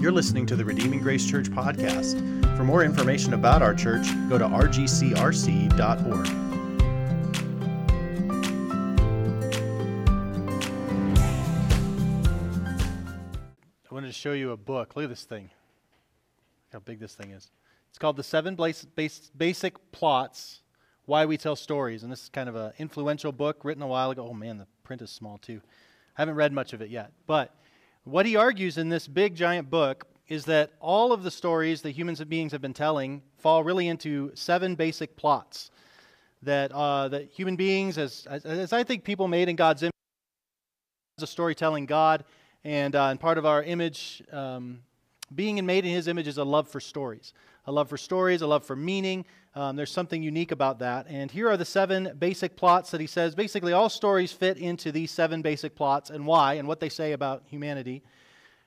You're listening to the Redeeming Grace Church podcast. For more information about our church, go to rgcrc.org. I wanted to show you a book. Look at this thing. Look how big this thing is. It's called The Seven Basic Plots Why We Tell Stories. And this is kind of an influential book written a while ago. Oh, man, the print is small too. I haven't read much of it yet. But what he argues in this big, giant book is that all of the stories that humans and beings have been telling fall really into seven basic plots. That, uh, that human beings, as, as, as, I think people made in God's image, as a storytelling God, and, uh, and part of our image, um, being made in his image is a love for stories. A love for stories, a love for meaning, um, there's something unique about that. And here are the seven basic plots that he says. Basically, all stories fit into these seven basic plots and why and what they say about humanity.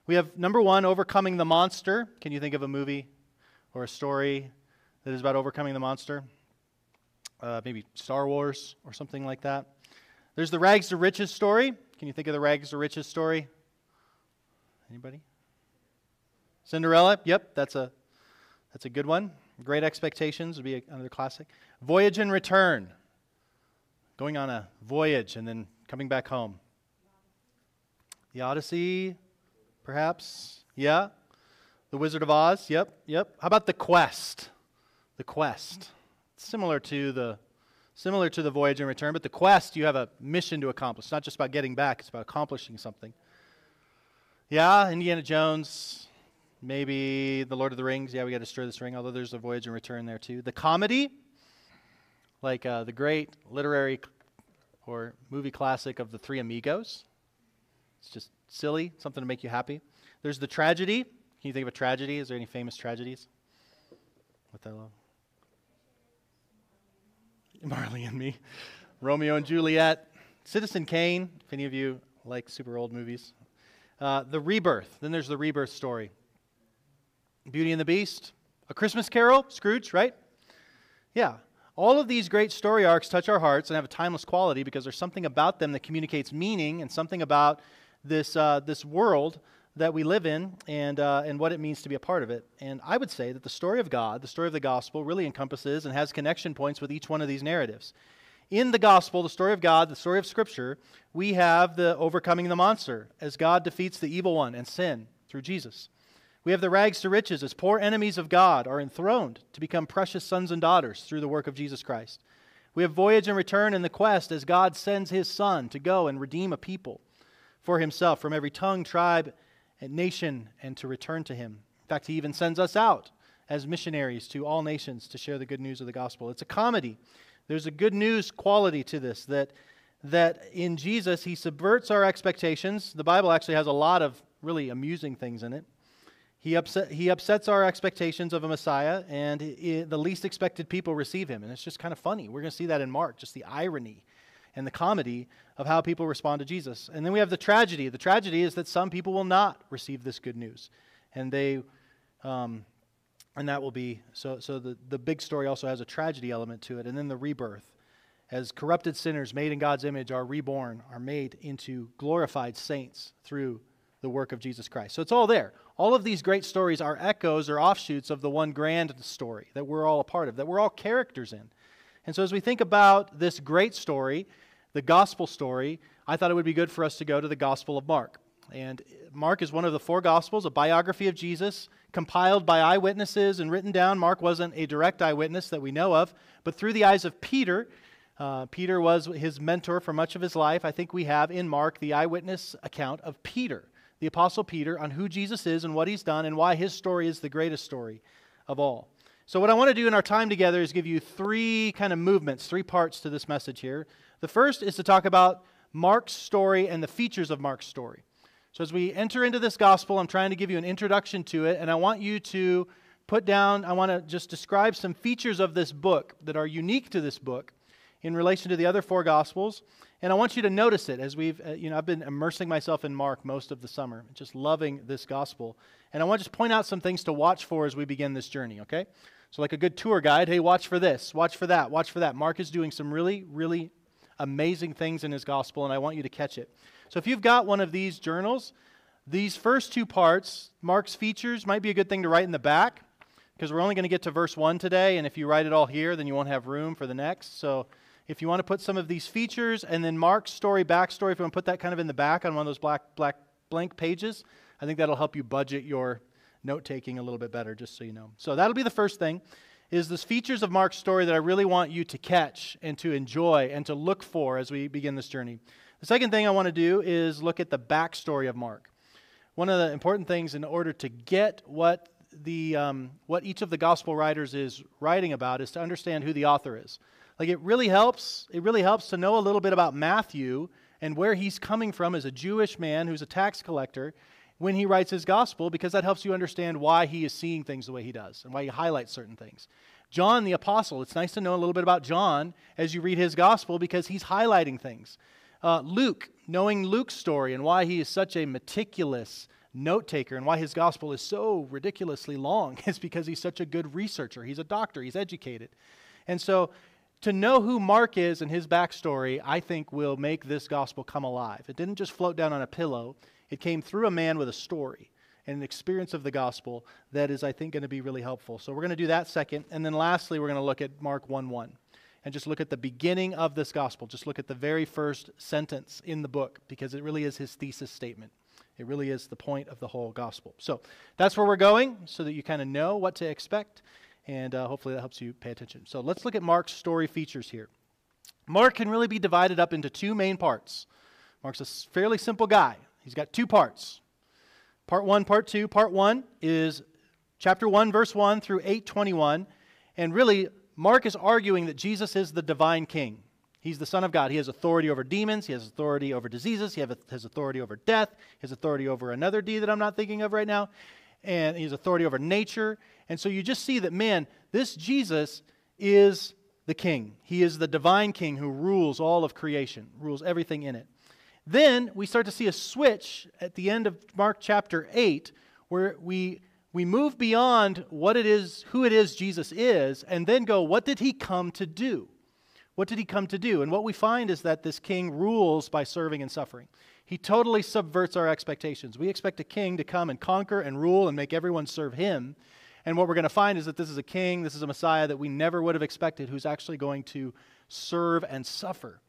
We have number one, overcoming the monster. Can you think of a movie or a story that is about overcoming the monster? Uh, maybe Star Wars or something like that. There's the rags to riches story. Can you think of the rags to riches story? Anybody? Cinderella. Yep, that's a that's a good one. Great Expectations would be another classic. Voyage and Return. Going on a voyage and then coming back home. The Odyssey, perhaps? Yeah. The Wizard of Oz? Yep, yep. How about The Quest? The Quest. similar to the similar to the voyage and return, but the quest you have a mission to accomplish. It's not just about getting back, it's about accomplishing something. Yeah, Indiana Jones, Maybe The Lord of the Rings. Yeah, we got to stir this ring, although there's a voyage and return there too. The comedy, like uh, the great literary or movie classic of The Three Amigos. It's just silly, something to make you happy. There's the tragedy. Can you think of a tragedy? Is there any famous tragedies? Othello. Marley and me. Romeo and Juliet. Citizen Kane, if any of you like super old movies. Uh, the rebirth. Then there's the rebirth story. Beauty and the Beast, A Christmas Carol, Scrooge, right? Yeah. All of these great story arcs touch our hearts and have a timeless quality because there's something about them that communicates meaning and something about this, uh, this world that we live in and, uh, and what it means to be a part of it. And I would say that the story of God, the story of the gospel, really encompasses and has connection points with each one of these narratives. In the gospel, the story of God, the story of Scripture, we have the overcoming the monster as God defeats the evil one and sin through Jesus. We have the rags to riches as poor enemies of God are enthroned to become precious sons and daughters through the work of Jesus Christ. We have voyage and return in the quest as God sends his Son to go and redeem a people for himself from every tongue, tribe, and nation and to return to him. In fact, he even sends us out as missionaries to all nations to share the good news of the gospel. It's a comedy. There's a good news quality to this that that in Jesus he subverts our expectations. The Bible actually has a lot of really amusing things in it. He, upset, he upsets our expectations of a Messiah, and he, the least expected people receive him. And it's just kind of funny. We're going to see that in Mark, just the irony and the comedy of how people respond to Jesus. And then we have the tragedy. The tragedy is that some people will not receive this good news. And they. Um, and that will be so so the, the big story also has a tragedy element to it and then the rebirth as corrupted sinners made in god's image are reborn are made into glorified saints through the work of jesus christ so it's all there all of these great stories are echoes or offshoots of the one grand story that we're all a part of, that we're all characters in. And so, as we think about this great story, the gospel story, I thought it would be good for us to go to the Gospel of Mark. And Mark is one of the four Gospels, a biography of Jesus, compiled by eyewitnesses and written down. Mark wasn't a direct eyewitness that we know of, but through the eyes of Peter. Uh, Peter was his mentor for much of his life. I think we have in Mark the eyewitness account of Peter the Apostle Peter on who Jesus is and what he's done and why his story is the greatest story of all. So, what I want to do in our time together is give you three kind of movements, three parts to this message here. The first is to talk about Mark's story and the features of Mark's story. So, as we enter into this gospel, I'm trying to give you an introduction to it, and I want you to put down, I want to just describe some features of this book that are unique to this book in relation to the other four gospels. And I want you to notice it as we've, uh, you know, I've been immersing myself in Mark most of the summer, just loving this gospel. And I want to just point out some things to watch for as we begin this journey, okay? So, like a good tour guide, hey, watch for this, watch for that, watch for that. Mark is doing some really, really amazing things in his gospel, and I want you to catch it. So, if you've got one of these journals, these first two parts, Mark's features, might be a good thing to write in the back because we're only going to get to verse 1 today, and if you write it all here, then you won't have room for the next. So if you want to put some of these features and then Mark's story, backstory, if you want to put that kind of in the back on one of those black, black blank pages, I think that'll help you budget your note taking a little bit better, just so you know. So that'll be the first thing is this features of Mark's story that I really want you to catch and to enjoy and to look for as we begin this journey. The second thing I want to do is look at the backstory of Mark. One of the important things in order to get what the um, what each of the gospel writers is writing about is to understand who the author is. Like it really helps. It really helps to know a little bit about Matthew and where he's coming from as a Jewish man who's a tax collector when he writes his gospel because that helps you understand why he is seeing things the way he does and why he highlights certain things. John the apostle, it's nice to know a little bit about John as you read his gospel because he's highlighting things. Uh, Luke, knowing Luke's story and why he is such a meticulous note taker and why his gospel is so ridiculously long is because he's such a good researcher. He's a doctor, he's educated. And so to know who Mark is and his backstory, I think will make this gospel come alive. It didn't just float down on a pillow, it came through a man with a story and an experience of the gospel that is, I think, going to be really helpful. So we're going to do that second. And then lastly, we're going to look at Mark 1 1 and just look at the beginning of this gospel. Just look at the very first sentence in the book because it really is his thesis statement. It really is the point of the whole gospel. So that's where we're going so that you kind of know what to expect. And uh, hopefully that helps you pay attention. So let's look at Mark's story features here. Mark can really be divided up into two main parts. Mark's a fairly simple guy. He's got two parts. Part 1, part 2. Part 1 is chapter 1 verse 1 through 821 and really Mark is arguing that Jesus is the divine king. He's the Son of God. He has authority over demons. He has authority over diseases. He has authority over death. He has authority over another D that I'm not thinking of right now. And has authority over nature. And so you just see that, man, this Jesus is the king. He is the divine king who rules all of creation, rules everything in it. Then we start to see a switch at the end of Mark chapter 8 where we we move beyond what it is who it is Jesus is and then go what did he come to do? What did he come to do? And what we find is that this king rules by serving and suffering. He totally subverts our expectations. We expect a king to come and conquer and rule and make everyone serve him. And what we're going to find is that this is a king, this is a Messiah that we never would have expected who's actually going to serve and suffer.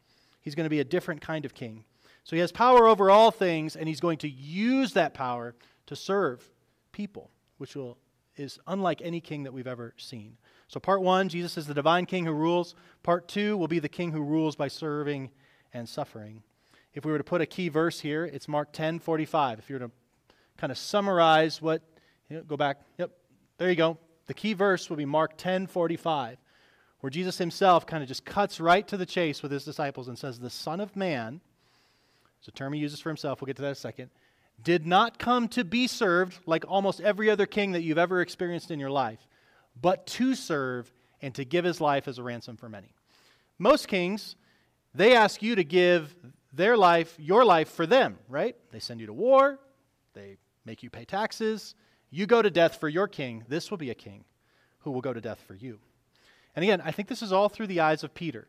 He's going to be a different kind of king. So he has power over all things, and he's going to use that power to serve people, which will, is unlike any king that we've ever seen. So, part one, Jesus is the divine king who rules. Part two will be the king who rules by serving and suffering. If we were to put a key verse here, it's Mark 10 45. If you were to kind of summarize what, you know, go back, yep, there you go. The key verse will be Mark 10 45, where Jesus himself kind of just cuts right to the chase with his disciples and says, The Son of Man, it's a term he uses for himself, we'll get to that in a second, did not come to be served like almost every other king that you've ever experienced in your life, but to serve and to give his life as a ransom for many. Most kings, they ask you to give their life, your life, for them, right? They send you to war, they make you pay taxes, you go to death for your king, this will be a king who will go to death for you. And again, I think this is all through the eyes of Peter.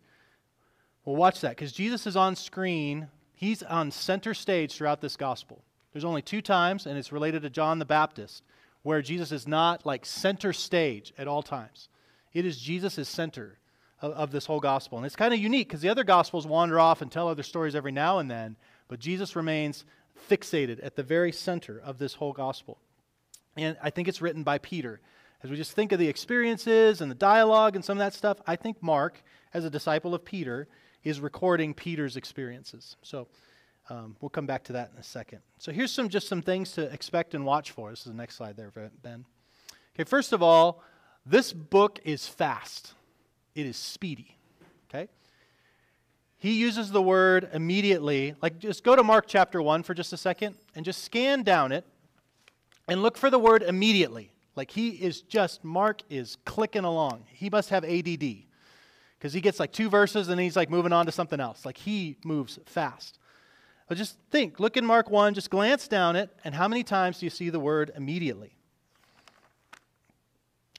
Well, watch that because Jesus is on screen. He's on center stage throughout this gospel. There's only two times, and it's related to John the Baptist, where Jesus is not like center stage at all times. It is Jesus' center of, of this whole gospel. And it's kind of unique because the other gospels wander off and tell other stories every now and then, but Jesus remains fixated at the very center of this whole gospel. And I think it's written by Peter. As we just think of the experiences and the dialogue and some of that stuff, I think Mark, as a disciple of Peter, is recording Peter's experiences. So um, we'll come back to that in a second. So here's some just some things to expect and watch for. This is the next slide there, Ben. Okay, first of all, this book is fast. It is speedy. Okay? He uses the word immediately. Like just go to Mark chapter 1 for just a second and just scan down it and look for the word immediately. Like he is just, Mark is clicking along. He must have ADD because he gets like two verses and he's like moving on to something else. Like he moves fast. But just think, look in Mark 1, just glance down it, and how many times do you see the word immediately?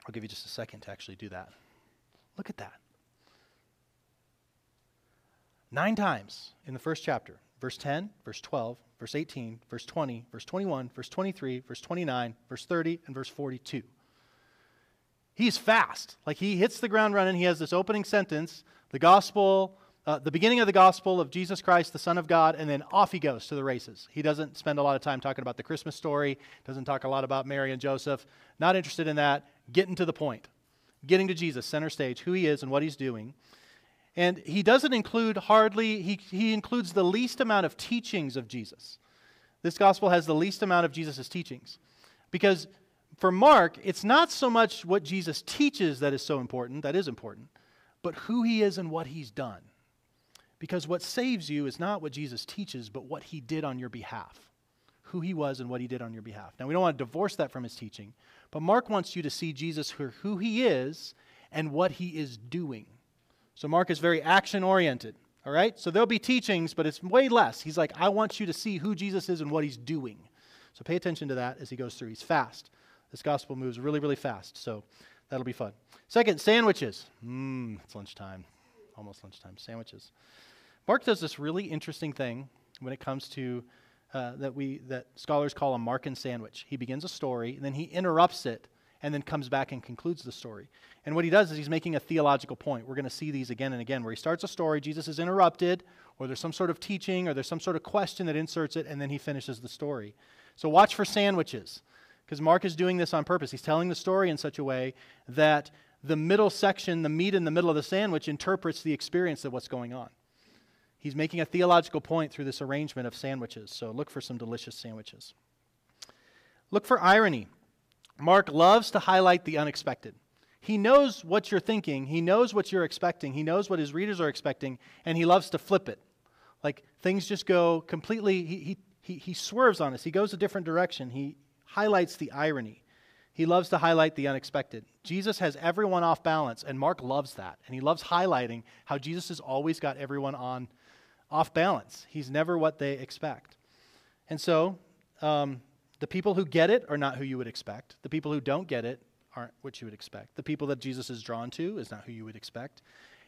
I'll give you just a second to actually do that. Look at that. Nine times in the first chapter. verse 10, verse 12, verse 18, verse 20, verse 21, verse 23, verse 29, verse 30, and verse 42. He's fast. Like he hits the ground running. He has this opening sentence, the gospel, uh, the beginning of the gospel of Jesus Christ, the Son of God, and then off he goes to the races. He doesn't spend a lot of time talking about the Christmas story, doesn't talk a lot about Mary and Joseph. Not interested in that. Getting to the point, getting to Jesus, center stage, who he is and what he's doing. And he doesn't include hardly, he, he includes the least amount of teachings of Jesus. This gospel has the least amount of Jesus' teachings. Because for Mark, it's not so much what Jesus teaches that is so important, that is important, but who he is and what he's done. Because what saves you is not what Jesus teaches, but what he did on your behalf. Who he was and what he did on your behalf. Now, we don't want to divorce that from his teaching, but Mark wants you to see Jesus for who he is and what he is doing. So Mark is very action oriented. All right? So there'll be teachings, but it's way less. He's like, I want you to see who Jesus is and what he's doing. So pay attention to that as he goes through. He's fast. This gospel moves really, really fast. So that'll be fun. Second, sandwiches. Mmm, it's lunchtime. Almost lunchtime. Sandwiches. Mark does this really interesting thing when it comes to uh, that we that scholars call a Markan sandwich. He begins a story, and then he interrupts it and then comes back and concludes the story. And what he does is he's making a theological point. We're going to see these again and again where he starts a story, Jesus is interrupted, or there's some sort of teaching, or there's some sort of question that inserts it, and then he finishes the story. So watch for sandwiches, because Mark is doing this on purpose. He's telling the story in such a way that the middle section, the meat in the middle of the sandwich, interprets the experience of what's going on. He's making a theological point through this arrangement of sandwiches. So look for some delicious sandwiches. Look for irony. Mark loves to highlight the unexpected. He knows what you're thinking, he knows what you're expecting, he knows what his readers are expecting, and he loves to flip it. Like things just go completely, he, he, he, swerves on us, he goes a different direction, he highlights the irony. He loves to highlight the unexpected. Jesus has everyone off balance, and Mark loves that. And he loves highlighting how Jesus has always got everyone on off balance. He's never what they expect. And so, um, the people who get it are not who you would expect. The people who don't get it aren't what you would expect. The people that Jesus is drawn to is not who you would expect.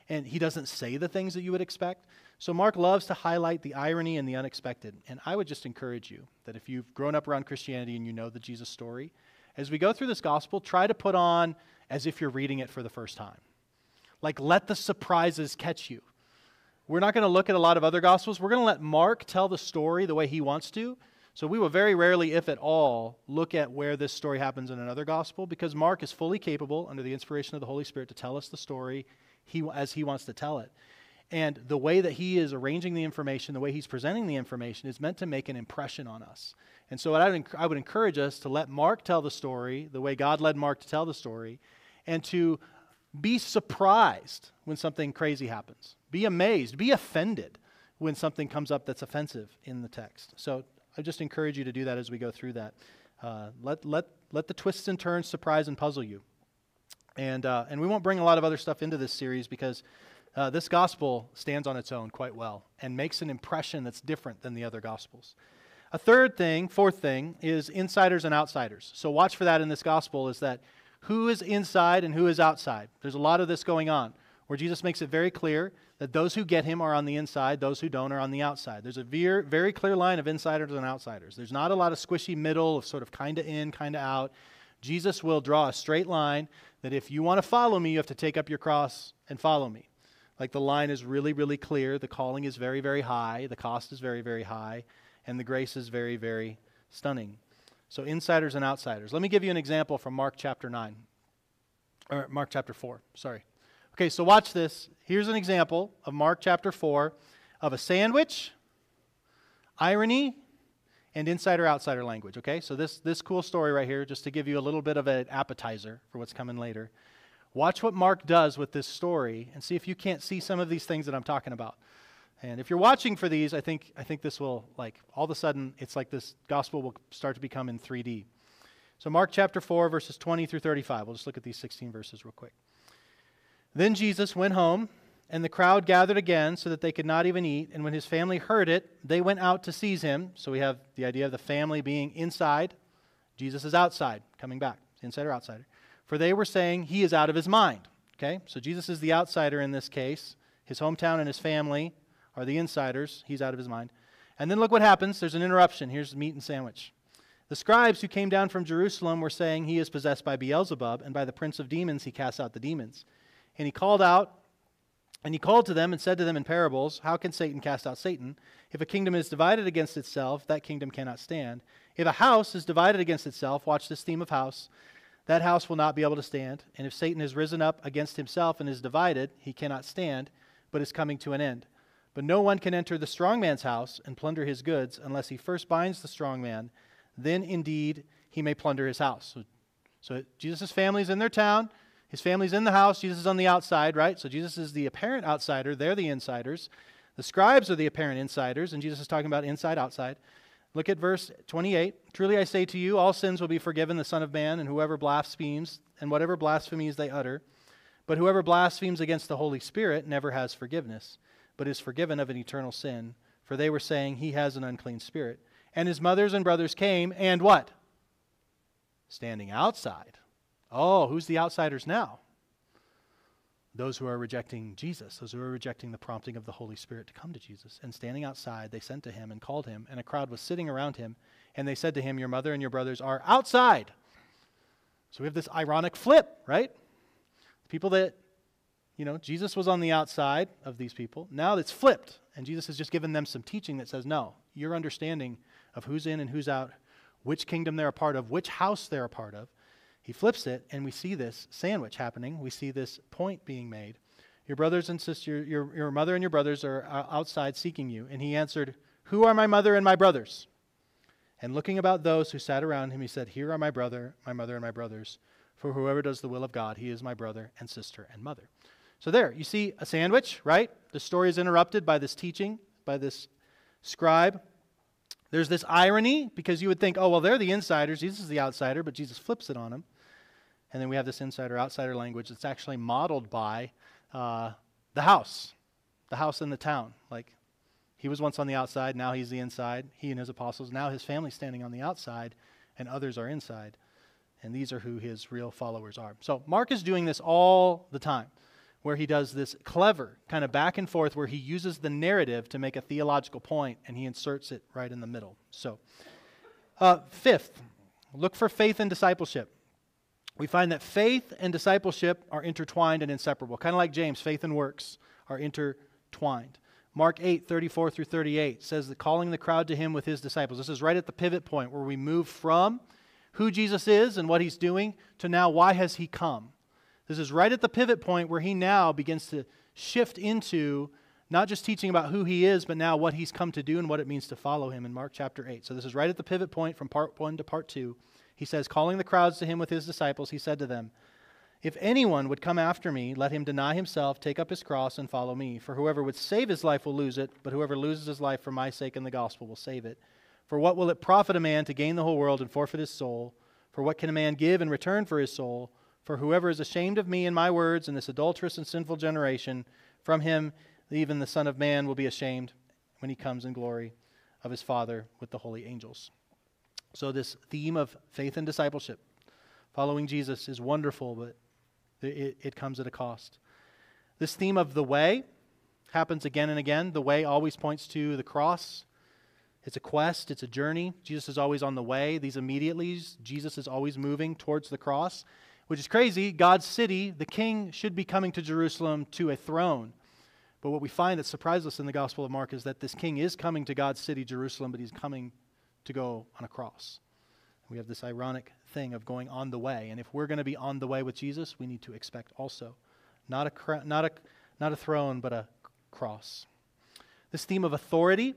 And he doesn't say the things that you would expect. So Mark loves to highlight the irony and the unexpected. And I would just encourage you that if you've grown up around Christianity and you know the Jesus story, as we go through this gospel, try to put on as if you're reading it for the first time. Like, let the surprises catch you. We're not going to look at a lot of other gospels. We're going to let Mark tell the story the way he wants to. So we will very rarely, if at all, look at where this story happens in another gospel because Mark is fully capable, under the inspiration of the Holy Spirit, to tell us the story he, as he wants to tell it. And the way that he is arranging the information, the way he's presenting the information, is meant to make an impression on us. And so I would, I would encourage us to let Mark tell the story the way God led Mark to tell the story, and to be surprised when something crazy happens. Be amazed. Be offended when something comes up that's offensive in the text. So I just encourage you to do that as we go through that. Uh, let, let, let the twists and turns surprise and puzzle you. And, uh, and we won't bring a lot of other stuff into this series because uh, this gospel stands on its own quite well and makes an impression that's different than the other gospels. A third thing, fourth thing, is insiders and outsiders. So watch for that in this gospel is that who is inside and who is outside. There's a lot of this going on where Jesus makes it very clear that those who get him are on the inside, those who don't are on the outside. There's a very, very clear line of insiders and outsiders. There's not a lot of squishy middle of sort of kind of in, kind of out. Jesus will draw a straight line that if you want to follow me, you have to take up your cross and follow me. Like the line is really, really clear. The calling is very, very high. The cost is very, very high. And the grace is very, very stunning. So, insiders and outsiders. Let me give you an example from Mark chapter 9, or Mark chapter 4, sorry. Okay, so watch this. Here's an example of Mark chapter 4 of a sandwich, irony, and insider outsider language. Okay, so this, this cool story right here, just to give you a little bit of an appetizer for what's coming later. Watch what Mark does with this story and see if you can't see some of these things that I'm talking about. And if you're watching for these, I think, I think this will, like, all of a sudden, it's like this gospel will start to become in 3D. So, Mark chapter 4, verses 20 through 35. We'll just look at these 16 verses real quick. Then Jesus went home, and the crowd gathered again so that they could not even eat. And when his family heard it, they went out to seize him. So we have the idea of the family being inside. Jesus is outside, coming back, inside or outsider. For they were saying, He is out of his mind. Okay? So Jesus is the outsider in this case. His hometown and his family are the insiders. He's out of his mind. And then look what happens. There's an interruption. Here's meat and sandwich. The scribes who came down from Jerusalem were saying, He is possessed by Beelzebub, and by the prince of demons he casts out the demons. And he called out, and he called to them and said to them in parables, How can Satan cast out Satan? If a kingdom is divided against itself, that kingdom cannot stand. If a house is divided against itself, watch this theme of house, that house will not be able to stand. And if Satan has risen up against himself and is divided, he cannot stand, but is coming to an end. But no one can enter the strong man's house and plunder his goods unless he first binds the strong man then indeed he may plunder his house. So, so Jesus' family is in their town. His family's in the house. Jesus is on the outside, right? So Jesus is the apparent outsider. They're the insiders. The scribes are the apparent insiders, and Jesus is talking about inside, outside. Look at verse 28. Truly I say to you, all sins will be forgiven the Son of Man, and whoever blasphemes, and whatever blasphemies they utter. But whoever blasphemes against the Holy Spirit never has forgiveness, but is forgiven of an eternal sin. For they were saying, He has an unclean spirit and his mothers and brothers came and what? Standing outside. Oh, who's the outsiders now? Those who are rejecting Jesus, those who are rejecting the prompting of the Holy Spirit to come to Jesus. And standing outside, they sent to him and called him, and a crowd was sitting around him, and they said to him, Your mother and your brothers are outside. So we have this ironic flip, right? The People that, you know, Jesus was on the outside of these people. Now it's flipped, and Jesus has just given them some teaching that says, No, your understanding of who's in and who's out, which kingdom they're a part of, which house they're a part of. He flips it, and we see this sandwich happening. We see this point being made. Your brothers and sisters, your, your mother and your brothers are uh, outside seeking you. And he answered, Who are my mother and my brothers? And looking about those who sat around him, he said, Here are my brother, my mother, and my brothers. For whoever does the will of God, he is my brother and sister and mother. So there, you see a sandwich, right? The story is interrupted by this teaching, by this scribe there's this irony because you would think, oh, well, they're the insiders. Jesus is the outsider, but Jesus flips it on them. And then we have this insider outsider language that's actually modeled by uh, the house, the house in the town. Like, he was once on the outside, now he's the inside. He and his apostles, now his family standing on the outside, and others are inside. And these are who his real followers are. So Mark is doing this all the time where he does this clever kind of back and forth where he uses the narrative to make a theological point and he inserts it right in the middle. So, uh, fifth, look for faith and discipleship. We find that faith and discipleship are intertwined and inseparable. Kind of like James, faith and works are intertwined. Mark 8, 34 through 38 says that calling the crowd to him with his disciples. This is right at the pivot point where we move from who Jesus is and what he's doing to now why has he come? This is right at the pivot point where he now begins to shift into not just teaching about who he is, but now what he's come to do and what it means to follow him in Mark chapter 8. So this is right at the pivot point from part 1 to part 2. He says, Calling the crowds to him with his disciples, he said to them, If anyone would come after me, let him deny himself, take up his cross, and follow me. For whoever would save his life will lose it, but whoever loses his life for my sake and the gospel will save it. For what will it profit a man to gain the whole world and forfeit his soul? For what can a man give in return for his soul? For whoever is ashamed of me and my words in this adulterous and sinful generation, from him even the Son of Man will be ashamed when he comes in glory of his Father with the holy angels. So, this theme of faith and discipleship, following Jesus, is wonderful, but it, it comes at a cost. This theme of the way happens again and again. The way always points to the cross. It's a quest, it's a journey. Jesus is always on the way. These immediatelys, Jesus is always moving towards the cross which is crazy. God's city, the king should be coming to Jerusalem to a throne. But what we find that surprises us in the Gospel of Mark is that this king is coming to God's city, Jerusalem, but he's coming to go on a cross. We have this ironic thing of going on the way. And if we're going to be on the way with Jesus, we need to expect also not a, not a, not a throne, but a cross. This theme of authority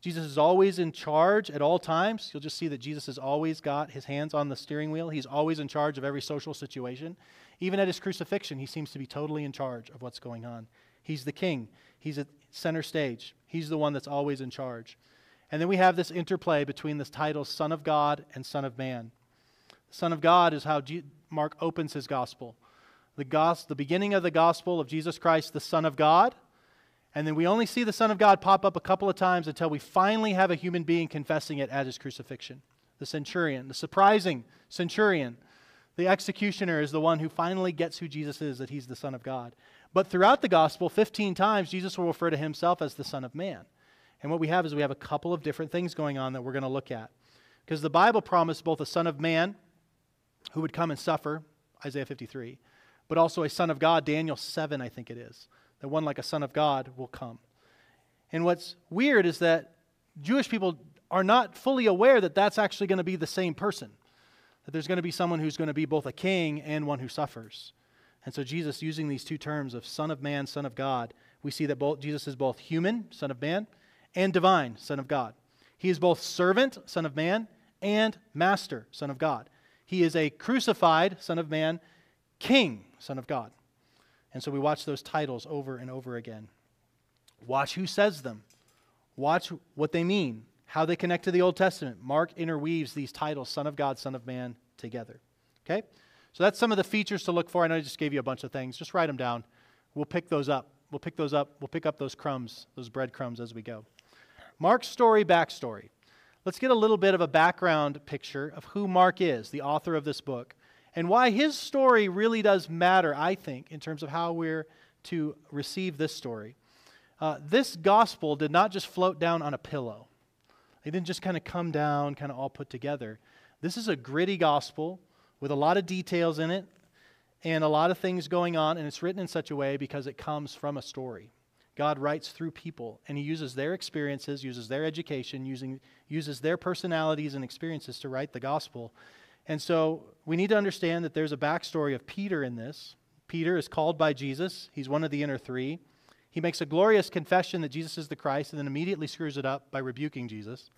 Jesus is always in charge at all times. You'll just see that Jesus has always got his hands on the steering wheel. He's always in charge of every social situation. Even at his crucifixion, he seems to be totally in charge of what's going on. He's the king, he's at center stage. He's the one that's always in charge. And then we have this interplay between this title, Son of God and Son of Man. Son of God is how Mark opens his gospel. The, gos- the beginning of the gospel of Jesus Christ, the Son of God, and then we only see the Son of God pop up a couple of times until we finally have a human being confessing it at his crucifixion. The centurion, the surprising centurion. The executioner is the one who finally gets who Jesus is, that he's the Son of God. But throughout the gospel, 15 times, Jesus will refer to himself as the Son of Man. And what we have is we have a couple of different things going on that we're going to look at. Because the Bible promised both a Son of Man who would come and suffer, Isaiah 53, but also a Son of God, Daniel 7, I think it is. That one like a Son of God will come. And what's weird is that Jewish people are not fully aware that that's actually going to be the same person, that there's going to be someone who's going to be both a king and one who suffers. And so, Jesus, using these two terms of Son of Man, Son of God, we see that both, Jesus is both human, Son of Man, and divine, Son of God. He is both servant, Son of Man, and master, Son of God. He is a crucified Son of Man, King, Son of God. And so we watch those titles over and over again. Watch who says them, watch what they mean, how they connect to the Old Testament. Mark interweaves these titles, Son of God, Son of Man, together. Okay? So that's some of the features to look for. I know I just gave you a bunch of things. Just write them down. We'll pick those up. We'll pick those up. We'll pick up those crumbs, those breadcrumbs as we go. Mark's story, backstory. Let's get a little bit of a background picture of who Mark is, the author of this book, and why his story really does matter, I think, in terms of how we're to receive this story. Uh, this gospel did not just float down on a pillow. It didn't just kind of come down, kind of all put together. This is a gritty gospel with a lot of details in it and a lot of things going on, and it's written in such a way because it comes from a story. God writes through people, and He uses their experiences, uses their education, using, uses their personalities and experiences to write the gospel. And so we need to understand that there's a backstory of Peter in this. Peter is called by Jesus, he's one of the inner three. He makes a glorious confession that Jesus is the Christ and then immediately screws it up by rebuking Jesus.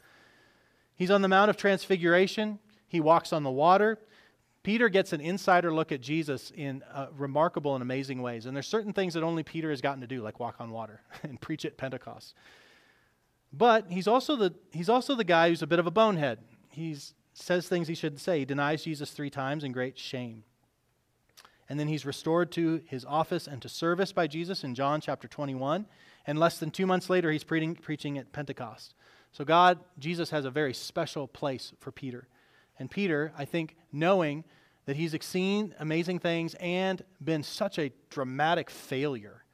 He's on the Mount of Transfiguration. He walks on the water. Peter gets an insider look at Jesus in uh, remarkable and amazing ways. And there's certain things that only Peter has gotten to do, like walk on water and preach at Pentecost. But he's also the, he's also the guy who's a bit of a bonehead. He says things he shouldn't say. He denies Jesus three times in great shame. And then he's restored to his office and to service by Jesus in John chapter 21. And less than two months later, he's preaching, preaching at Pentecost. So, God, Jesus has a very special place for Peter. And Peter, I think, knowing that he's seen amazing things and been such a dramatic failure,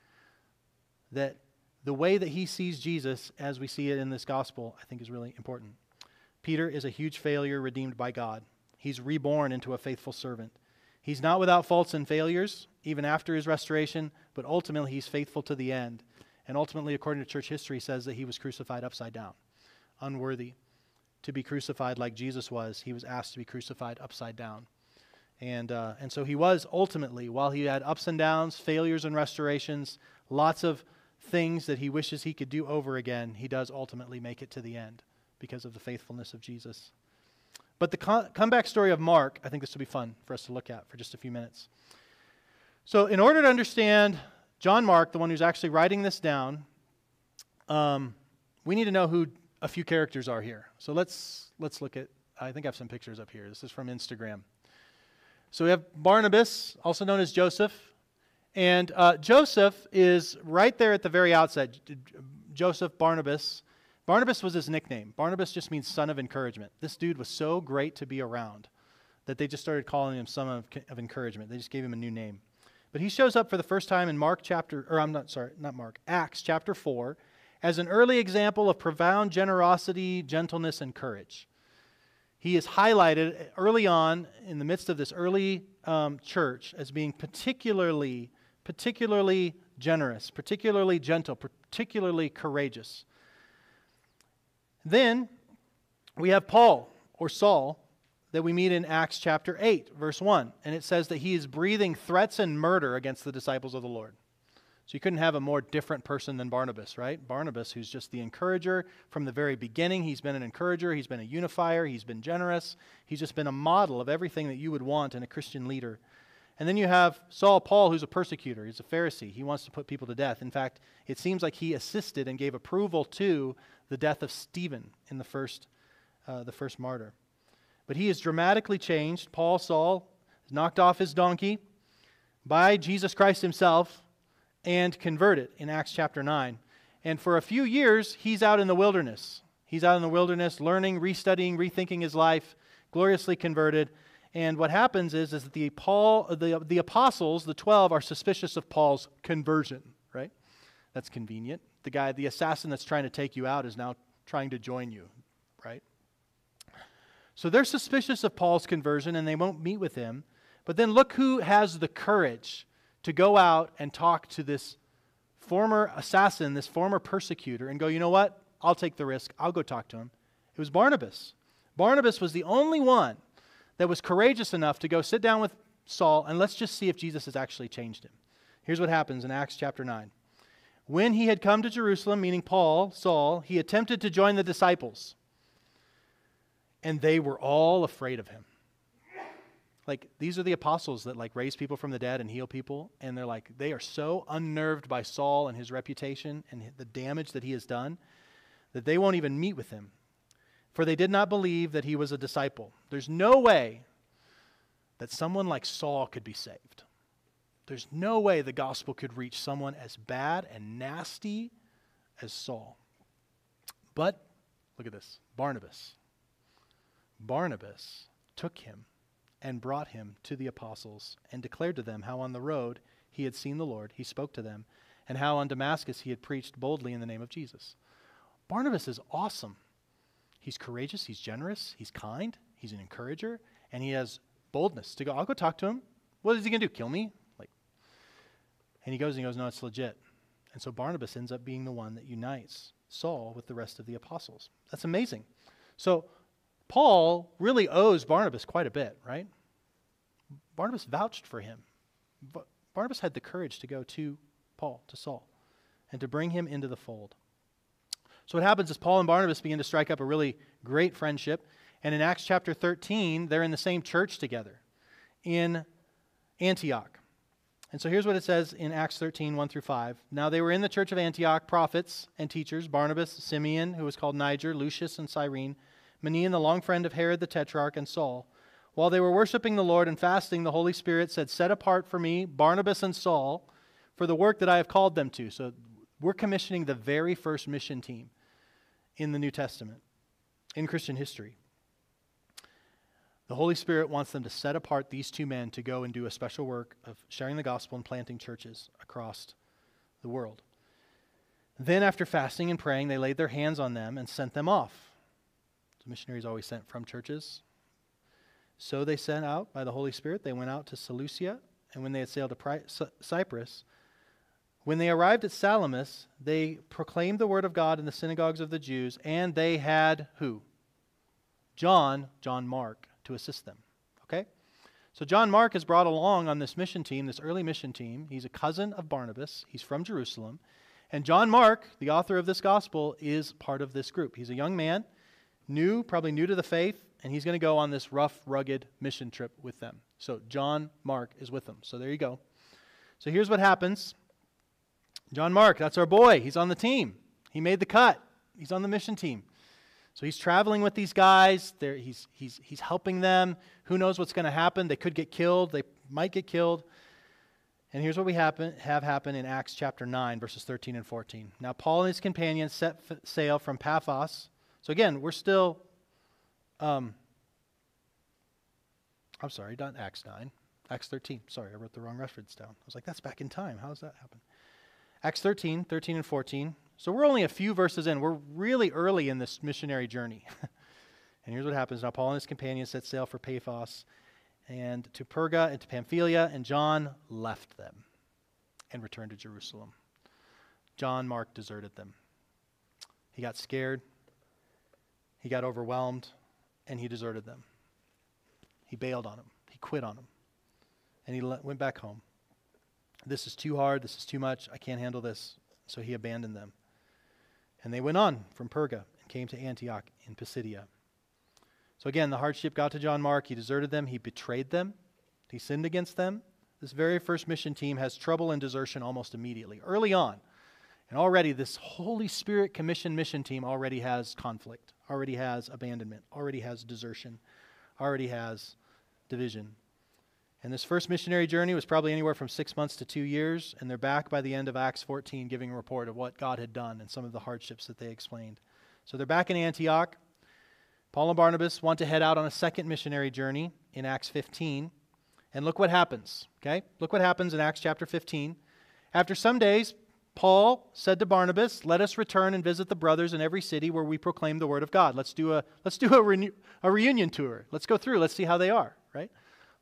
that the way that he sees Jesus as we see it in this gospel, I think is really important. Peter is a huge failure redeemed by God. He's reborn into a faithful servant. He's not without faults and failures, even after his restoration, but ultimately he's faithful to the end. And ultimately, according to church history, says that he was crucified upside down, unworthy to be crucified like Jesus was. He was asked to be crucified upside down. And, uh, and so he was ultimately, while he had ups and downs, failures and restorations, lots of things that he wishes he could do over again, he does ultimately make it to the end because of the faithfulness of Jesus. But the comeback story of Mark, I think this will be fun for us to look at for just a few minutes. So, in order to understand John Mark, the one who's actually writing this down, um, we need to know who a few characters are here. So let's let's look at. I think I have some pictures up here. This is from Instagram. So we have Barnabas, also known as Joseph, and uh, Joseph is right there at the very outset. Joseph Barnabas. Barnabas was his nickname. Barnabas just means son of encouragement. This dude was so great to be around that they just started calling him son of, of encouragement. They just gave him a new name. But he shows up for the first time in Mark chapter, or I'm not sorry, not Mark, Acts chapter 4 as an early example of profound generosity, gentleness, and courage. He is highlighted early on in the midst of this early um, church as being particularly, particularly generous, particularly gentle, particularly courageous. Then we have Paul or Saul that we meet in Acts chapter 8, verse 1. And it says that he is breathing threats and murder against the disciples of the Lord. So you couldn't have a more different person than Barnabas, right? Barnabas, who's just the encourager from the very beginning. He's been an encourager, he's been a unifier, he's been generous, he's just been a model of everything that you would want in a Christian leader. And then you have Saul Paul, who's a persecutor. He's a Pharisee. He wants to put people to death. In fact, it seems like he assisted and gave approval to the death of Stephen in the first, uh, the first martyr. But he is dramatically changed. Paul, Saul, knocked off his donkey by Jesus Christ himself and converted in Acts chapter 9. And for a few years, he's out in the wilderness. He's out in the wilderness learning, restudying, rethinking his life, gloriously converted. And what happens is, is that the, Paul, the, the apostles, the 12, are suspicious of Paul's conversion, right? That's convenient. The guy, the assassin that's trying to take you out, is now trying to join you, right? So they're suspicious of Paul's conversion and they won't meet with him. But then look who has the courage to go out and talk to this former assassin, this former persecutor, and go, you know what? I'll take the risk. I'll go talk to him. It was Barnabas. Barnabas was the only one that was courageous enough to go sit down with Saul and let's just see if Jesus has actually changed him. Here's what happens in Acts chapter 9. When he had come to Jerusalem, meaning Paul, Saul, he attempted to join the disciples. And they were all afraid of him. Like these are the apostles that like raise people from the dead and heal people and they're like they are so unnerved by Saul and his reputation and the damage that he has done that they won't even meet with him. For they did not believe that he was a disciple. There's no way that someone like Saul could be saved. There's no way the gospel could reach someone as bad and nasty as Saul. But look at this Barnabas. Barnabas took him and brought him to the apostles and declared to them how on the road he had seen the Lord, he spoke to them, and how on Damascus he had preached boldly in the name of Jesus. Barnabas is awesome. He's courageous, he's generous, he's kind, he's an encourager, and he has boldness to go, I'll go talk to him. What is he going to do? Kill me? And he goes and he goes, No, it's legit. And so Barnabas ends up being the one that unites Saul with the rest of the apostles. That's amazing. So Paul really owes Barnabas quite a bit, right? Barnabas vouched for him. But Barnabas had the courage to go to Paul, to Saul, and to bring him into the fold. So what happens is Paul and Barnabas begin to strike up a really great friendship. And in Acts chapter 13, they're in the same church together in Antioch. And so here's what it says in Acts 13, 1 through 5. Now they were in the church of Antioch, prophets and teachers Barnabas, Simeon, who was called Niger, Lucius, and Cyrene Manaen, the long friend of Herod the Tetrarch, and Saul. While they were worshiping the Lord and fasting, the Holy Spirit said, Set apart for me Barnabas and Saul for the work that I have called them to. So we're commissioning the very first mission team in the New Testament, in Christian history. The Holy Spirit wants them to set apart these two men to go and do a special work of sharing the gospel and planting churches across the world. Then, after fasting and praying, they laid their hands on them and sent them off missionaries always sent from churches. So they sent out by the Holy Spirit. They went out to Seleucia, and when they had sailed to Pri- Cyprus, when they arrived at Salamis, they proclaimed the word of God in the synagogues of the Jews, and they had who? John, John Mark, to assist them. Okay? So John Mark is brought along on this mission team, this early mission team. He's a cousin of Barnabas. He's from Jerusalem. And John Mark, the author of this gospel, is part of this group. He's a young man new, probably new to the faith, and he's going to go on this rough, rugged mission trip with them. So John Mark is with them. So there you go. So here's what happens John Mark, that's our boy. He's on the team. He made the cut, he's on the mission team. So he's traveling with these guys. He's, he's, he's helping them. Who knows what's going to happen? They could get killed. They might get killed. And here's what we happen, have happen in Acts chapter 9, verses 13 and 14. Now, Paul and his companions set f- sail from Paphos so again, we're still, um, I'm sorry, not Acts 9, Acts 13. Sorry, I wrote the wrong reference down. I was like, that's back in time. How does that happen? Acts 13, 13 and 14. So we're only a few verses in. We're really early in this missionary journey. and here's what happens. Now Paul and his companions set sail for Paphos and to Perga and to Pamphylia, and John left them and returned to Jerusalem. John Mark deserted them. He got scared. He got overwhelmed and he deserted them. He bailed on them, he quit on them, and he le- went back home. This is too hard. This is too much. I can't handle this. So he abandoned them. And they went on from Perga and came to Antioch in Pisidia. So again, the hardship got to John Mark. He deserted them, he betrayed them, he sinned against them. This very first mission team has trouble and desertion almost immediately, early on. And already, this Holy Spirit commissioned mission team already has conflict already has abandonment, already has desertion, already has division. And this first missionary journey was probably anywhere from six months to two years, and they're back by the end of Acts 14 giving a report of what God had done and some of the hardships that they explained. So they're back in Antioch. Paul and Barnabas want to head out on a second missionary journey in Acts 15. And look what happens, okay? Look what happens in Acts chapter 15. After some days, Paul said to Barnabas, Let us return and visit the brothers in every city where we proclaim the word of God. Let's do a, let's do a, renew, a reunion tour. Let's go through. Let's see how they are, right?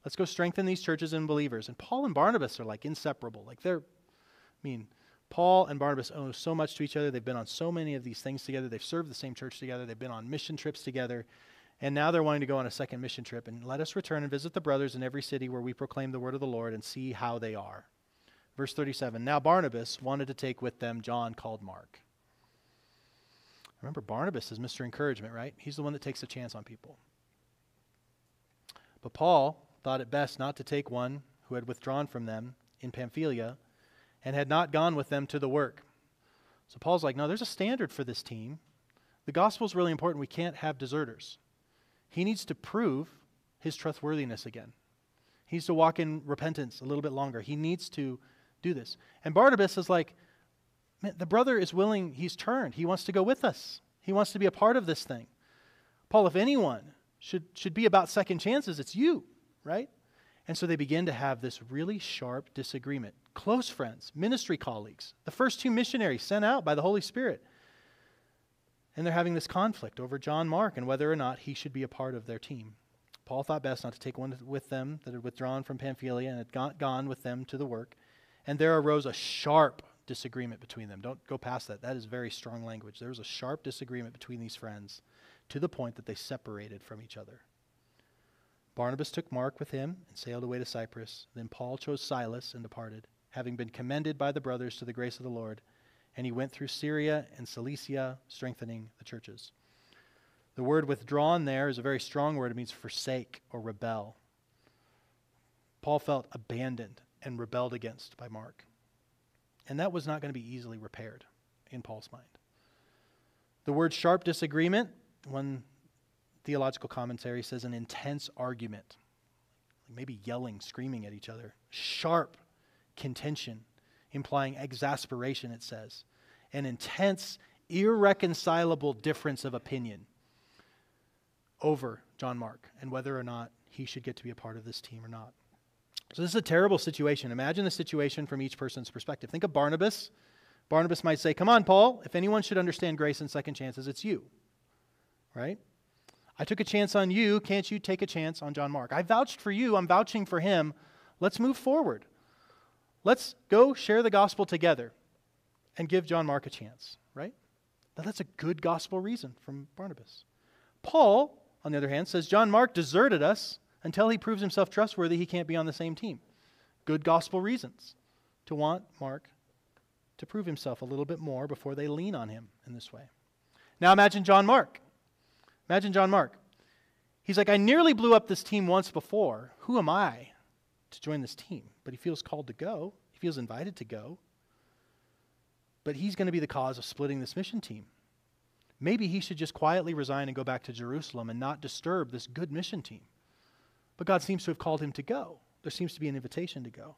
Let's go strengthen these churches and believers. And Paul and Barnabas are like inseparable. Like they're, I mean, Paul and Barnabas owe so much to each other. They've been on so many of these things together. They've served the same church together. They've been on mission trips together. And now they're wanting to go on a second mission trip. And let us return and visit the brothers in every city where we proclaim the word of the Lord and see how they are. Verse 37 Now Barnabas wanted to take with them John called Mark. Remember, Barnabas is Mr. Encouragement, right? He's the one that takes a chance on people. But Paul thought it best not to take one who had withdrawn from them in Pamphylia and had not gone with them to the work. So Paul's like, no, there's a standard for this team. The gospel is really important. We can't have deserters. He needs to prove his trustworthiness again. He needs to walk in repentance a little bit longer. He needs to do this. And Barnabas is like, man, the brother is willing, he's turned. He wants to go with us, he wants to be a part of this thing. Paul, if anyone should, should be about second chances, it's you, right? And so they begin to have this really sharp disagreement. Close friends, ministry colleagues, the first two missionaries sent out by the Holy Spirit. And they're having this conflict over John Mark and whether or not he should be a part of their team. Paul thought best not to take one with them that had withdrawn from Pamphylia and had gone with them to the work. And there arose a sharp disagreement between them. Don't go past that. That is very strong language. There was a sharp disagreement between these friends to the point that they separated from each other. Barnabas took Mark with him and sailed away to Cyprus. Then Paul chose Silas and departed, having been commended by the brothers to the grace of the Lord. And he went through Syria and Cilicia, strengthening the churches. The word withdrawn there is a very strong word. It means forsake or rebel. Paul felt abandoned and rebelled against by Mark. And that was not going to be easily repaired in Paul's mind. The word sharp disagreement, one theological commentary says an intense argument, maybe yelling, screaming at each other, sharp contention, implying exasperation, it says, an intense, irreconcilable difference of opinion over John Mark and whether or not he should get to be a part of this team or not. So, this is a terrible situation. Imagine the situation from each person's perspective. Think of Barnabas. Barnabas might say, Come on, Paul, if anyone should understand grace and second chances, it's you. Right? I took a chance on you. Can't you take a chance on John Mark? I vouched for you. I'm vouching for him. Let's move forward. Let's go share the gospel together and give John Mark a chance, right? Now, that's a good gospel reason from Barnabas. Paul, on the other hand, says John Mark deserted us until he proves himself trustworthy, he can't be on the same team. Good gospel reasons to want Mark to prove himself a little bit more before they lean on him in this way. Now imagine John Mark. Imagine John Mark. He's like, I nearly blew up this team once before. Who am I to join this team? But he feels called to go, he feels invited to go. But he's going to be the cause of splitting this mission team. Maybe he should just quietly resign and go back to Jerusalem and not disturb this good mission team. But God seems to have called him to go. There seems to be an invitation to go.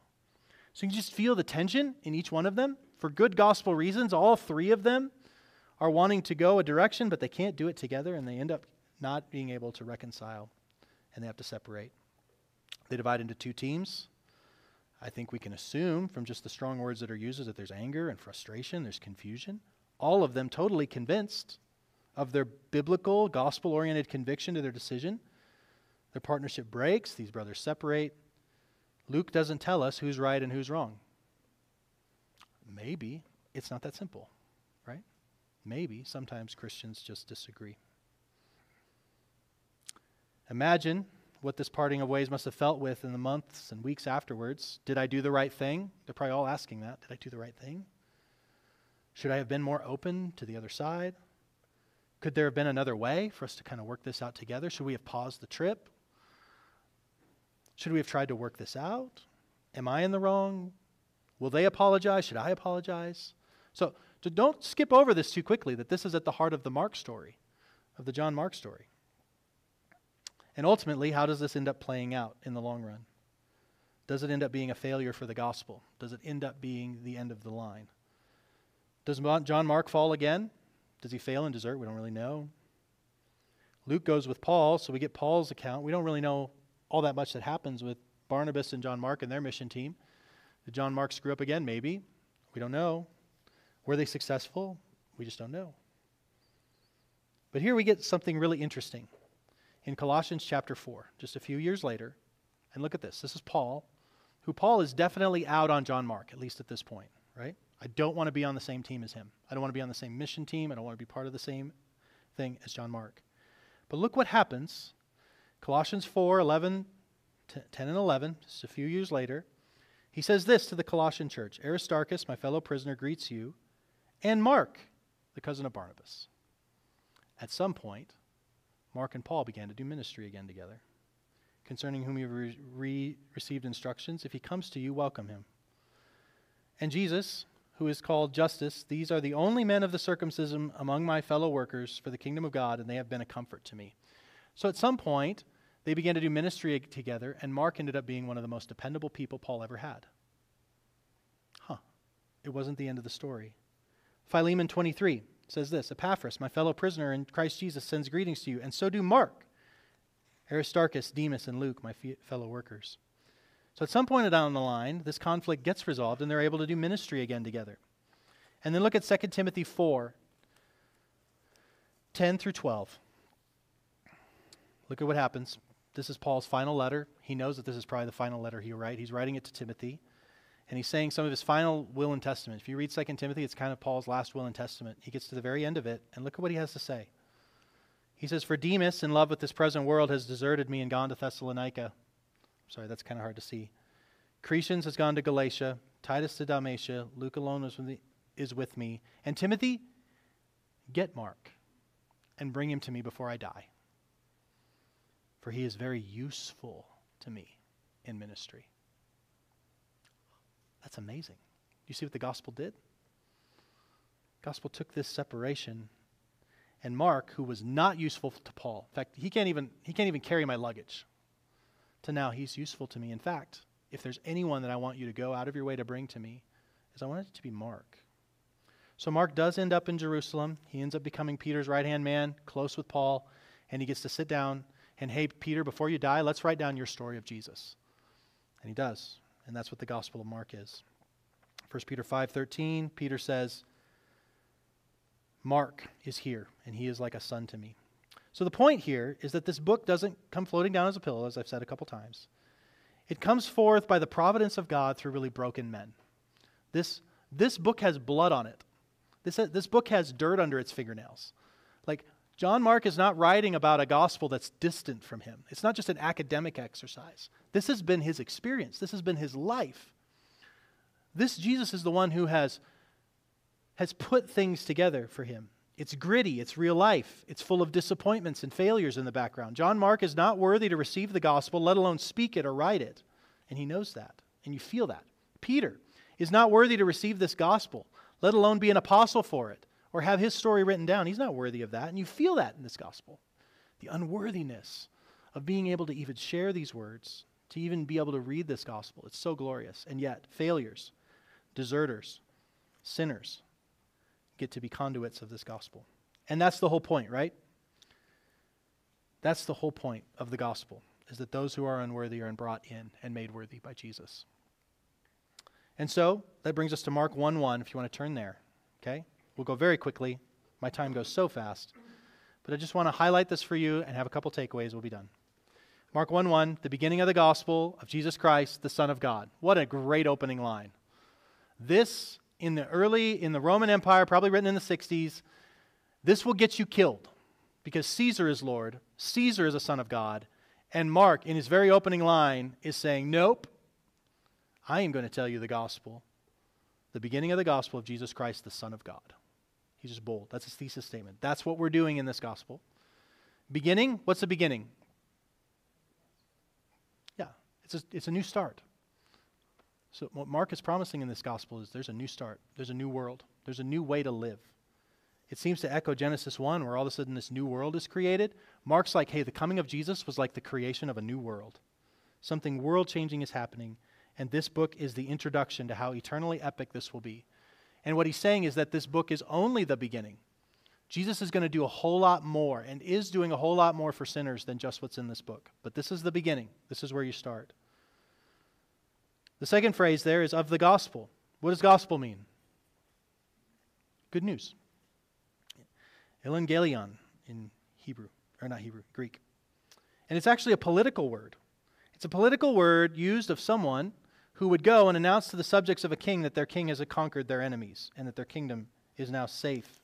So you can just feel the tension in each one of them. For good gospel reasons, all three of them are wanting to go a direction, but they can't do it together, and they end up not being able to reconcile, and they have to separate. They divide into two teams. I think we can assume from just the strong words that are used that there's anger and frustration, there's confusion. All of them totally convinced of their biblical, gospel oriented conviction to their decision. Their partnership breaks, these brothers separate. Luke doesn't tell us who's right and who's wrong. Maybe it's not that simple? Maybe sometimes Christians just disagree. Imagine what this parting of ways must have felt with in the months and weeks afterwards. Did I do the right thing? They're probably all asking that. Did I do the right thing? Should I have been more open to the other side? Could there have been another way for us to kind of work this out together? Should we have paused the trip? Should we have tried to work this out? Am I in the wrong? Will they apologize? Should I apologize? So, so don't skip over this too quickly that this is at the heart of the Mark story, of the John Mark story. And ultimately, how does this end up playing out in the long run? Does it end up being a failure for the gospel? Does it end up being the end of the line? Does John Mark fall again? Does he fail and desert? We don't really know. Luke goes with Paul, so we get Paul's account. We don't really know all that much that happens with Barnabas and John Mark and their mission team. Did John Mark screw up again? Maybe. We don't know. Were they successful? We just don't know. But here we get something really interesting. In Colossians chapter 4, just a few years later, and look at this. This is Paul, who Paul is definitely out on John Mark, at least at this point, right? I don't want to be on the same team as him. I don't want to be on the same mission team. I don't want to be part of the same thing as John Mark. But look what happens. Colossians 4 11, 10 and 11, just a few years later. He says this to the Colossian church Aristarchus, my fellow prisoner, greets you, and Mark, the cousin of Barnabas. At some point, Mark and Paul began to do ministry again together. Concerning whom you re- re- received instructions, if he comes to you, welcome him. And Jesus, who is called Justus, these are the only men of the circumcision among my fellow workers for the kingdom of God, and they have been a comfort to me. So at some point, they began to do ministry together, and Mark ended up being one of the most dependable people Paul ever had. Huh. It wasn't the end of the story. Philemon 23 says this Epaphras, my fellow prisoner in Christ Jesus, sends greetings to you, and so do Mark, Aristarchus, Demas, and Luke, my fellow workers. So at some point down the line, this conflict gets resolved and they're able to do ministry again together. And then look at 2 Timothy 4 10 through 12. Look at what happens. This is Paul's final letter. He knows that this is probably the final letter he'll write. He's writing it to Timothy. And he's saying some of his final will and testament. If you read 2 Timothy, it's kind of Paul's last will and testament. He gets to the very end of it, and look at what he has to say. He says, For Demas, in love with this present world, has deserted me and gone to Thessalonica. Sorry, that's kind of hard to see. Crescens has gone to Galatia, Titus to Dalmatia, Luke alone is with, me, is with me. And Timothy, get Mark and bring him to me before I die. For he is very useful to me in ministry. That's amazing. You see what the gospel did? gospel took this separation and Mark, who was not useful to Paul, in fact, he can't even, he can't even carry my luggage to now he's useful to me. In fact, if there's anyone that I want you to go out of your way to bring to me, is I want it to be Mark. So Mark does end up in Jerusalem. He ends up becoming Peter's right hand man, close with Paul, and he gets to sit down and, hey, Peter, before you die, let's write down your story of Jesus. And he does. And that's what the Gospel of Mark is. 1 Peter 5:13, Peter says, Mark is here, and he is like a son to me. So the point here is that this book doesn't come floating down as a pillow, as I've said a couple times. It comes forth by the providence of God through really broken men. This, this book has blood on it. This, this book has dirt under its fingernails. Like, John Mark is not writing about a gospel that's distant from him. It's not just an academic exercise. This has been his experience, this has been his life. This Jesus is the one who has, has put things together for him. It's gritty, it's real life, it's full of disappointments and failures in the background. John Mark is not worthy to receive the gospel, let alone speak it or write it. And he knows that, and you feel that. Peter is not worthy to receive this gospel, let alone be an apostle for it or have his story written down. He's not worthy of that, and you feel that in this gospel. The unworthiness of being able to even share these words, to even be able to read this gospel. It's so glorious. And yet, failures, deserters, sinners, get to be conduits of this gospel. And that's the whole point, right? That's the whole point of the gospel, is that those who are unworthy are brought in and made worthy by Jesus. And so that brings us to Mark 1 1, if you want to turn there. Okay? We'll go very quickly. My time goes so fast. But I just want to highlight this for you and have a couple takeaways. We'll be done. Mark 1 1, the beginning of the gospel of Jesus Christ, the Son of God. What a great opening line. This in the early, in the Roman Empire, probably written in the 60s, this will get you killed because Caesar is Lord, Caesar is a son of God. And Mark, in his very opening line, is saying, Nope, I am going to tell you the gospel, the beginning of the gospel of Jesus Christ, the Son of God. He's just bold. That's his thesis statement. That's what we're doing in this gospel. Beginning, what's the beginning? Yeah, it's a, it's a new start. So, what Mark is promising in this gospel is there's a new start, there's a new world, there's a new way to live. It seems to echo Genesis 1, where all of a sudden this new world is created. Mark's like, hey, the coming of Jesus was like the creation of a new world. Something world changing is happening, and this book is the introduction to how eternally epic this will be. And what he's saying is that this book is only the beginning. Jesus is going to do a whole lot more and is doing a whole lot more for sinners than just what's in this book. But this is the beginning, this is where you start. The second phrase there is of the gospel. What does gospel mean? Good news. Evangelion in Hebrew, or not Hebrew, Greek. And it's actually a political word. It's a political word used of someone who would go and announce to the subjects of a king that their king has conquered their enemies and that their kingdom is now safe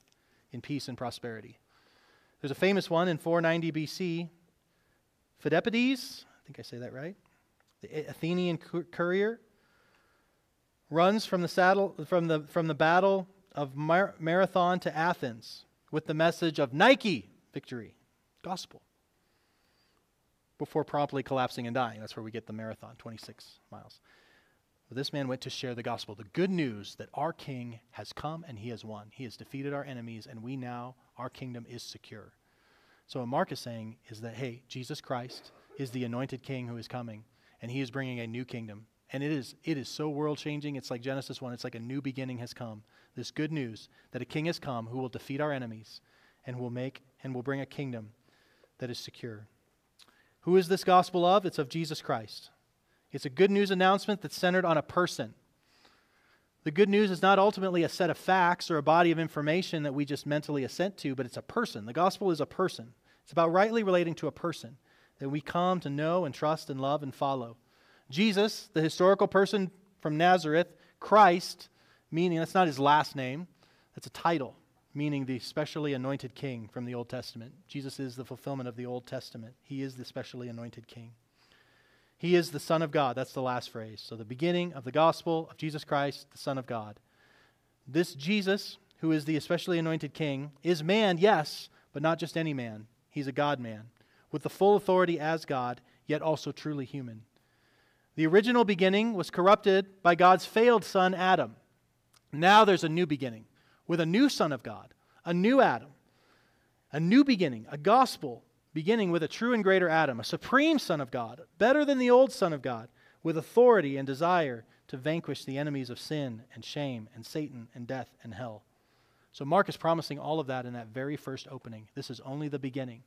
in peace and prosperity. There's a famous one in 490 BC. Phidippides, I think I say that right, the Athenian courier, runs from the, saddle, from the, from the battle of Mar- Marathon to Athens with the message of Nike victory, gospel, before promptly collapsing and dying. That's where we get the marathon, 26 miles. This man went to share the gospel, the good news that our king has come and he has won. He has defeated our enemies, and we now, our kingdom is secure. So, what Mark is saying is that, hey, Jesus Christ is the anointed king who is coming, and he is bringing a new kingdom. And it is, it is so world changing. It's like Genesis 1. It's like a new beginning has come. This good news that a king has come who will defeat our enemies and will make and will bring a kingdom that is secure. Who is this gospel of? It's of Jesus Christ. It's a good news announcement that's centered on a person. The good news is not ultimately a set of facts or a body of information that we just mentally assent to, but it's a person. The gospel is a person. It's about rightly relating to a person that we come to know and trust and love and follow. Jesus, the historical person from Nazareth, Christ, meaning that's not his last name, that's a title, meaning the specially anointed king from the Old Testament. Jesus is the fulfillment of the Old Testament, he is the specially anointed king. He is the Son of God. That's the last phrase. So, the beginning of the gospel of Jesus Christ, the Son of God. This Jesus, who is the especially anointed king, is man, yes, but not just any man. He's a God man, with the full authority as God, yet also truly human. The original beginning was corrupted by God's failed son, Adam. Now there's a new beginning with a new Son of God, a new Adam, a new beginning, a gospel beginning with a true and greater Adam, a supreme Son of God, better than the old Son of God, with authority and desire to vanquish the enemies of sin and shame and Satan and death and hell. So Mark is promising all of that in that very first opening. This is only the beginning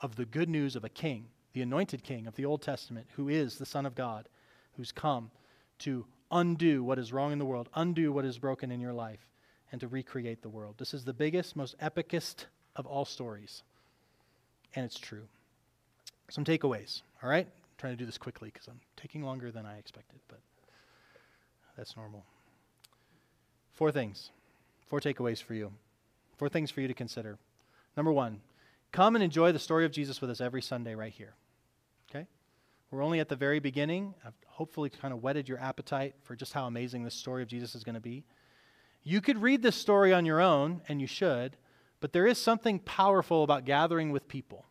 of the good news of a king, the anointed king of the Old Testament, who is the Son of God, who's come to undo what is wrong in the world, undo what is broken in your life, and to recreate the world. This is the biggest, most epicest of all stories and it's true. Some takeaways, all right? I'm trying to do this quickly because I'm taking longer than I expected, but that's normal. Four things, four takeaways for you, four things for you to consider. Number one, come and enjoy the story of Jesus with us every Sunday right here. Okay? We're only at the very beginning. I've hopefully kind of whetted your appetite for just how amazing this story of Jesus is going to be. You could read this story on your own, and you should, but there is something powerful about gathering with people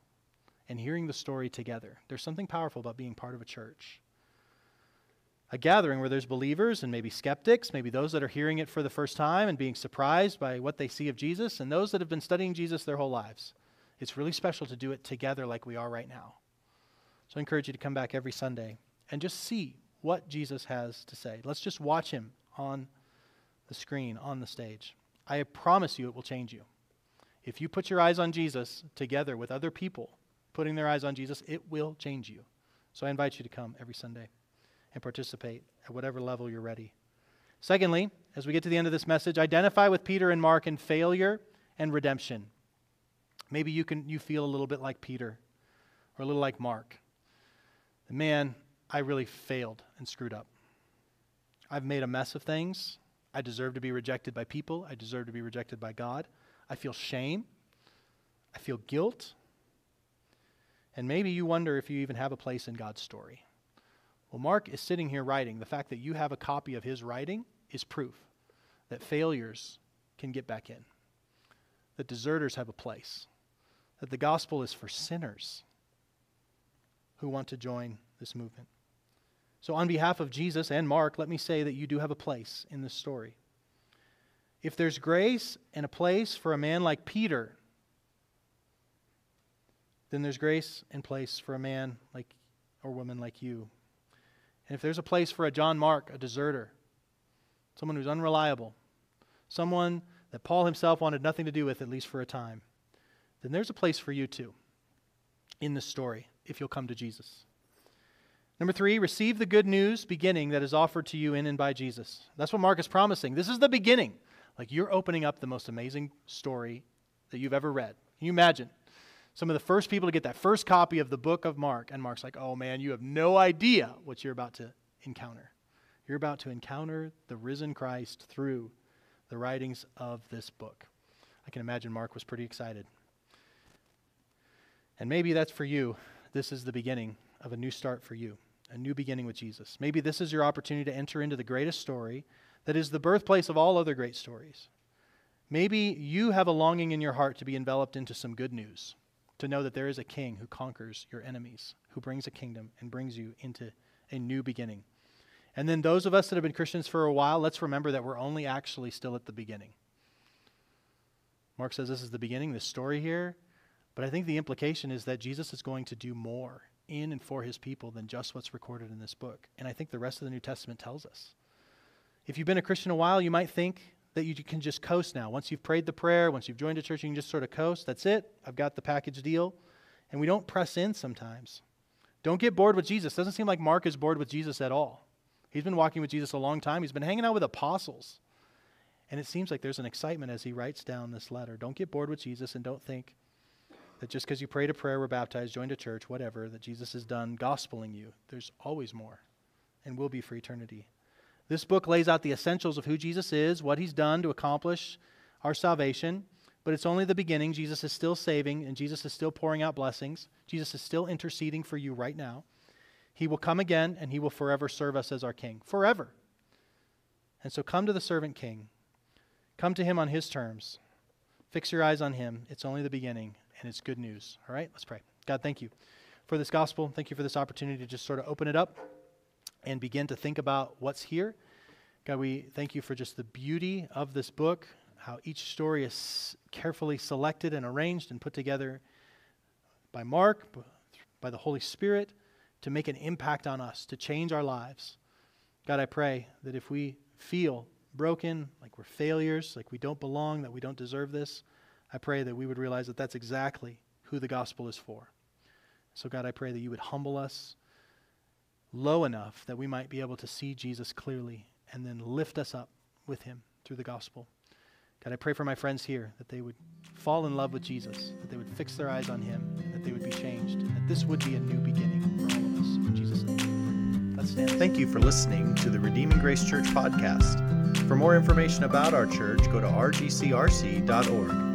and hearing the story together. There's something powerful about being part of a church. A gathering where there's believers and maybe skeptics, maybe those that are hearing it for the first time and being surprised by what they see of Jesus, and those that have been studying Jesus their whole lives. It's really special to do it together like we are right now. So I encourage you to come back every Sunday and just see what Jesus has to say. Let's just watch him on the screen, on the stage. I promise you it will change you. If you put your eyes on Jesus together with other people putting their eyes on Jesus, it will change you. So I invite you to come every Sunday and participate at whatever level you're ready. Secondly, as we get to the end of this message, identify with Peter and Mark in failure and redemption. Maybe you can you feel a little bit like Peter or a little like Mark. Man, I really failed and screwed up. I've made a mess of things. I deserve to be rejected by people. I deserve to be rejected by God. I feel shame. I feel guilt. And maybe you wonder if you even have a place in God's story. Well, Mark is sitting here writing. The fact that you have a copy of his writing is proof that failures can get back in, that deserters have a place, that the gospel is for sinners who want to join this movement. So, on behalf of Jesus and Mark, let me say that you do have a place in this story. If there's grace and a place for a man like Peter, then there's grace and place for a man like or woman like you. And if there's a place for a John Mark, a deserter, someone who's unreliable, someone that Paul himself wanted nothing to do with, at least for a time, then there's a place for you too in this story if you'll come to Jesus. Number three, receive the good news beginning that is offered to you in and by Jesus. That's what Mark is promising. This is the beginning. Like you're opening up the most amazing story that you've ever read. Can you imagine? Some of the first people to get that first copy of the book of Mark, and Mark's like, oh man, you have no idea what you're about to encounter. You're about to encounter the risen Christ through the writings of this book. I can imagine Mark was pretty excited. And maybe that's for you. This is the beginning of a new start for you, a new beginning with Jesus. Maybe this is your opportunity to enter into the greatest story that is the birthplace of all other great stories. Maybe you have a longing in your heart to be enveloped into some good news, to know that there is a king who conquers your enemies, who brings a kingdom and brings you into a new beginning. And then those of us that have been Christians for a while, let's remember that we're only actually still at the beginning. Mark says this is the beginning, this story here. But I think the implication is that Jesus is going to do more in and for his people than just what's recorded in this book. And I think the rest of the New Testament tells us. If you've been a Christian a while, you might think that you can just coast now. Once you've prayed the prayer, once you've joined a church, you can just sort of coast. That's it. I've got the package deal. And we don't press in sometimes. Don't get bored with Jesus. Doesn't seem like Mark is bored with Jesus at all. He's been walking with Jesus a long time. He's been hanging out with apostles. And it seems like there's an excitement as he writes down this letter. Don't get bored with Jesus and don't think that just because you prayed a prayer, were baptized, joined a church, whatever, that Jesus has done gospeling you. There's always more and will be for eternity. This book lays out the essentials of who Jesus is, what he's done to accomplish our salvation, but it's only the beginning. Jesus is still saving, and Jesus is still pouring out blessings. Jesus is still interceding for you right now. He will come again, and he will forever serve us as our king. Forever. And so come to the servant king. Come to him on his terms. Fix your eyes on him. It's only the beginning, and it's good news. All right, let's pray. God, thank you for this gospel. Thank you for this opportunity to just sort of open it up and begin to think about what's here. God, we thank you for just the beauty of this book, how each story is carefully selected and arranged and put together by Mark, by the Holy Spirit, to make an impact on us, to change our lives. God, I pray that if we feel broken, like we're failures, like we don't belong, that we don't deserve this, I pray that we would realize that that's exactly who the gospel is for. So, God, I pray that you would humble us low enough that we might be able to see Jesus clearly and then lift us up with him through the gospel. God, I pray for my friends here that they would fall in love with Jesus, that they would fix their eyes on him, that they would be changed, that this would be a new beginning for all of us. In Jesus' name. Let's stand. Thank you for listening to the Redeeming Grace Church podcast. For more information about our church, go to rgcrc.org.